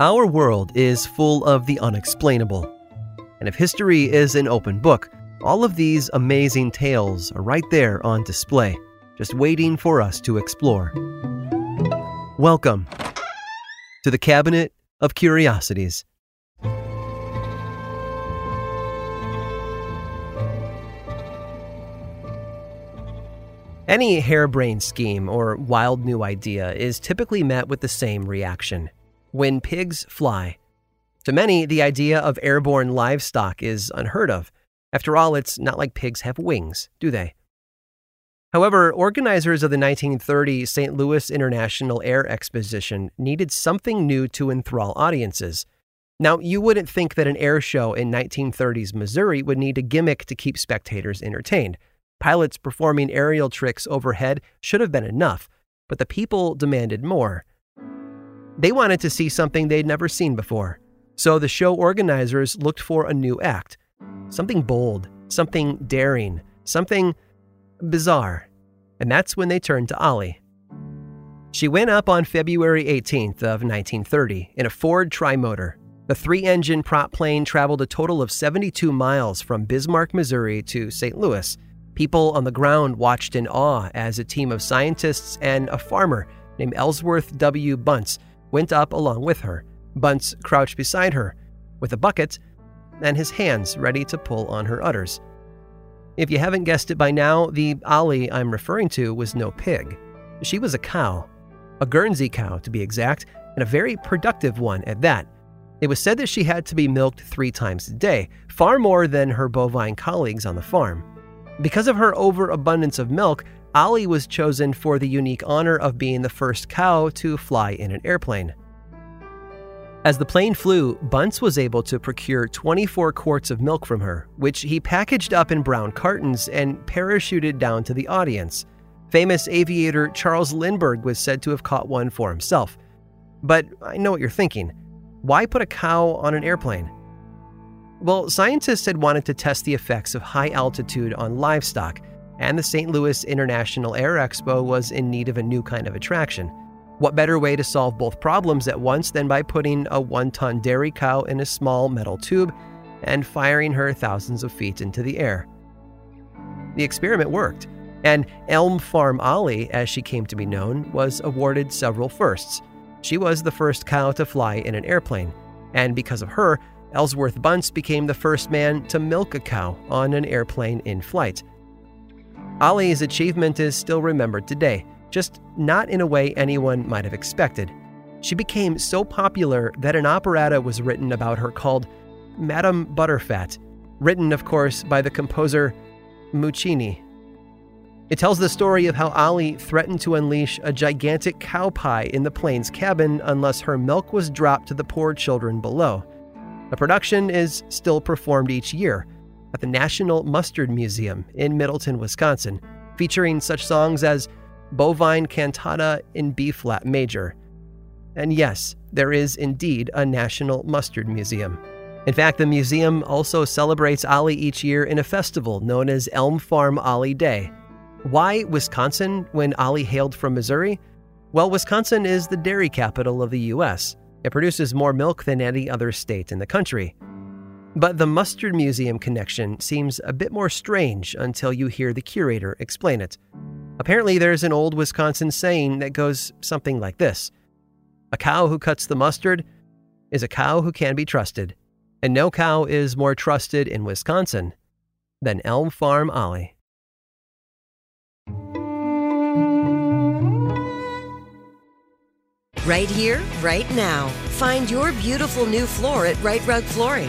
Our world is full of the unexplainable. And if history is an open book, all of these amazing tales are right there on display, just waiting for us to explore. Welcome to the Cabinet of Curiosities. Any harebrained scheme or wild new idea is typically met with the same reaction when pigs fly. To many, the idea of airborne livestock is unheard of. After all, it's not like pigs have wings, do they? However, organizers of the 1930 St. Louis International Air Exposition needed something new to enthrall audiences. Now, you wouldn't think that an air show in 1930s Missouri would need a gimmick to keep spectators entertained. Pilots performing aerial tricks overhead should have been enough, but the people demanded more. They wanted to see something they'd never seen before. So the show organizers looked for a new act something bold, something daring, something bizarre. And that's when they turned to Ollie. She went up on February 18th of 1930 in a Ford Trimotor. The three-engine prop plane traveled a total of 72 miles from Bismarck, Missouri to St. Louis. People on the ground watched in awe as a team of scientists and a farmer named Ellsworth W. Bunce went up along with her. Bunce crouched beside her with a bucket and his hands ready to pull on her udders. If you haven't guessed it by now, the Ollie I'm referring to was no pig. She was a cow, a Guernsey cow to be exact, and a very productive one at that. It was said that she had to be milked three times a day, far more than her bovine colleagues on the farm. Because of her overabundance of milk, Ollie was chosen for the unique honor of being the first cow to fly in an airplane. As the plane flew, Bunce was able to procure 24 quarts of milk from her, which he packaged up in brown cartons and parachuted down to the audience. Famous aviator Charles Lindbergh was said to have caught one for himself. But I know what you're thinking. Why put a cow on an airplane? Well, scientists had wanted to test the effects of high altitude on livestock, and the St. Louis International Air Expo was in need of a new kind of attraction. What better way to solve both problems at once than by putting a one ton dairy cow in a small metal tube and firing her thousands of feet into the air? The experiment worked, and Elm Farm Ollie, as she came to be known, was awarded several firsts. She was the first cow to fly in an airplane, and because of her, Ellsworth Bunce became the first man to milk a cow on an airplane in flight. Ollie's achievement is still remembered today, just not in a way anyone might have expected. She became so popular that an operetta was written about her called Madame Butterfat, written, of course, by the composer Muccini. It tells the story of how Ollie threatened to unleash a gigantic cow pie in the plane's cabin unless her milk was dropped to the poor children below. The production is still performed each year at the National Mustard Museum in Middleton, Wisconsin, featuring such songs as Bovine Cantata in B flat major. And yes, there is indeed a National Mustard Museum. In fact, the museum also celebrates Ollie each year in a festival known as Elm Farm Ollie Day. Why Wisconsin when Ollie hailed from Missouri? Well, Wisconsin is the dairy capital of the U.S. It produces more milk than any other state in the country. But the Mustard Museum connection seems a bit more strange until you hear the curator explain it. Apparently, there's an old Wisconsin saying that goes something like this A cow who cuts the mustard is a cow who can be trusted, and no cow is more trusted in Wisconsin than Elm Farm Ollie. Right here, right now. Find your beautiful new floor at Rite Rug Flooring.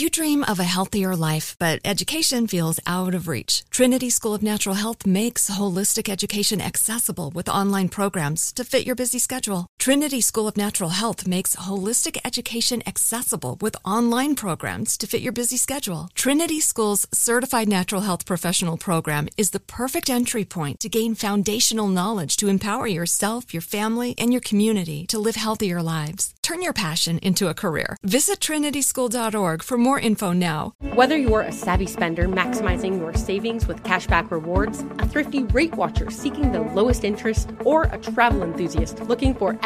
You dream of a healthier life, but education feels out of reach? Trinity School of Natural Health makes holistic education accessible with online programs to fit your busy schedule. Trinity School of Natural Health makes holistic education accessible with online programs to fit your busy schedule. Trinity School's Certified Natural Health Professional Program is the perfect entry point to gain foundational knowledge to empower yourself, your family, and your community to live healthier lives. Turn your passion into a career. Visit trinityschool.org for more info now. Whether you're a savvy spender maximizing your savings with cashback rewards, a thrifty rate watcher seeking the lowest interest, or a travel enthusiast looking for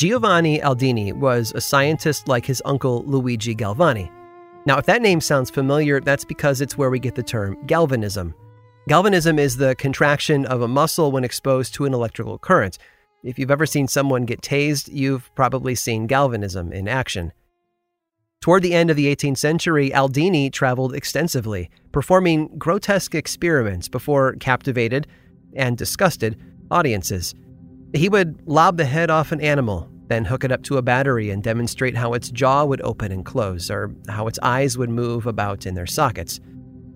Giovanni Aldini was a scientist like his uncle Luigi Galvani. Now, if that name sounds familiar, that's because it's where we get the term galvanism. Galvanism is the contraction of a muscle when exposed to an electrical current. If you've ever seen someone get tased, you've probably seen galvanism in action. Toward the end of the 18th century, Aldini traveled extensively, performing grotesque experiments before captivated and disgusted audiences. He would lob the head off an animal, then hook it up to a battery and demonstrate how its jaw would open and close, or how its eyes would move about in their sockets.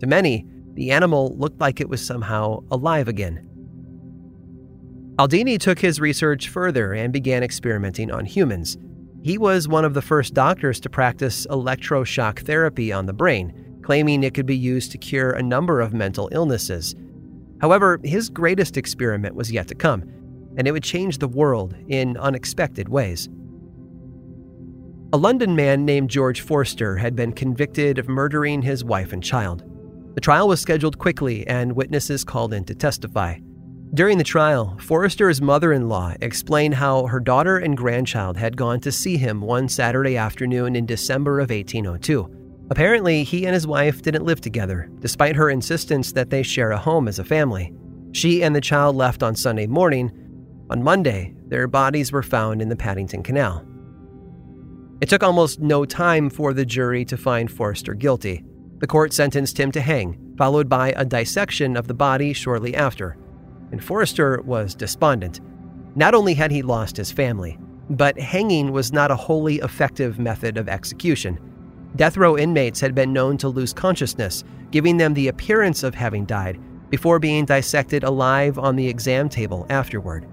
To many, the animal looked like it was somehow alive again. Aldini took his research further and began experimenting on humans. He was one of the first doctors to practice electroshock therapy on the brain, claiming it could be used to cure a number of mental illnesses. However, his greatest experiment was yet to come, and it would change the world in unexpected ways. A London man named George Forster had been convicted of murdering his wife and child. The trial was scheduled quickly, and witnesses called in to testify. During the trial, Forrester's mother in law explained how her daughter and grandchild had gone to see him one Saturday afternoon in December of 1802. Apparently, he and his wife didn't live together, despite her insistence that they share a home as a family. She and the child left on Sunday morning. On Monday, their bodies were found in the Paddington Canal. It took almost no time for the jury to find Forrester guilty. The court sentenced him to hang, followed by a dissection of the body shortly after and Forrester was despondent. Not only had he lost his family, but hanging was not a wholly effective method of execution. Death row inmates had been known to lose consciousness, giving them the appearance of having died, before being dissected alive on the exam table afterward.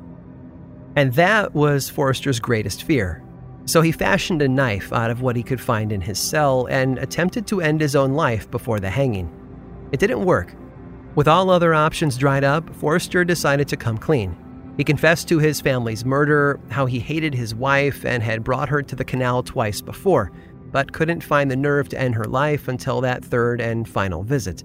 And that was Forrester's greatest fear. So he fashioned a knife out of what he could find in his cell and attempted to end his own life before the hanging. It didn't work, with all other options dried up, Forrester decided to come clean. He confessed to his family's murder, how he hated his wife and had brought her to the canal twice before, but couldn't find the nerve to end her life until that third and final visit.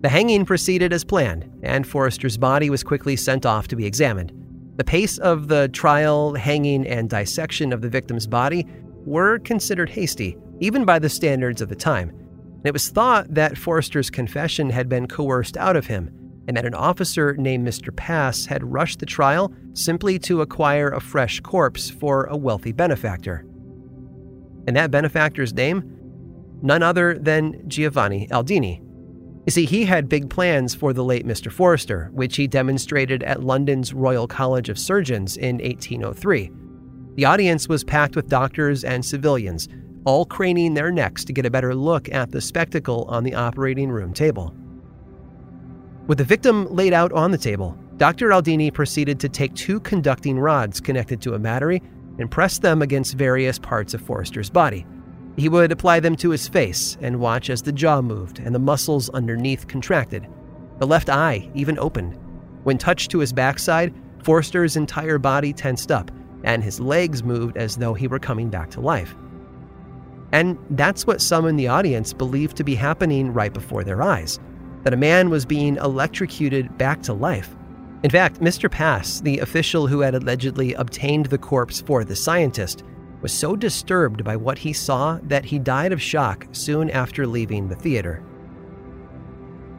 The hanging proceeded as planned, and Forrester's body was quickly sent off to be examined. The pace of the trial, hanging, and dissection of the victim's body were considered hasty, even by the standards of the time it was thought that Forrester's confession had been coerced out of him, and that an officer named Mr. Pass had rushed the trial simply to acquire a fresh corpse for a wealthy benefactor. And that benefactor's name? None other than Giovanni Aldini. You see, he had big plans for the late Mr. Forrester, which he demonstrated at London's Royal College of Surgeons in 1803. The audience was packed with doctors and civilians all craning their necks to get a better look at the spectacle on the operating room table. With the victim laid out on the table, Dr. Aldini proceeded to take two conducting rods connected to a battery and press them against various parts of Forrester's body. He would apply them to his face and watch as the jaw moved and the muscles underneath contracted. The left eye even opened. When touched to his backside, Forster's entire body tensed up, and his legs moved as though he were coming back to life. And that's what some in the audience believed to be happening right before their eyes that a man was being electrocuted back to life. In fact, Mr. Pass, the official who had allegedly obtained the corpse for the scientist, was so disturbed by what he saw that he died of shock soon after leaving the theater.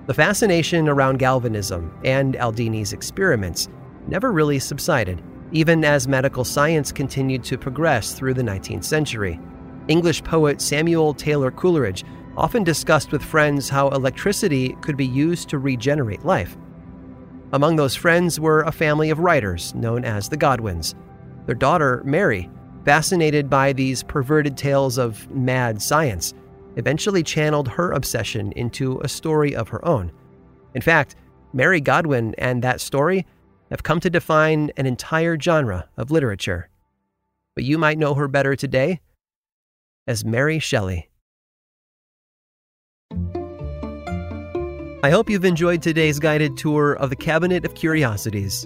The fascination around galvanism and Aldini's experiments never really subsided, even as medical science continued to progress through the 19th century. English poet Samuel Taylor Coleridge often discussed with friends how electricity could be used to regenerate life. Among those friends were a family of writers known as the Godwins. Their daughter, Mary, fascinated by these perverted tales of mad science, eventually channeled her obsession into a story of her own. In fact, Mary Godwin and that story have come to define an entire genre of literature. But you might know her better today as Mary Shelley. I hope you've enjoyed today's guided tour of the Cabinet of Curiosities.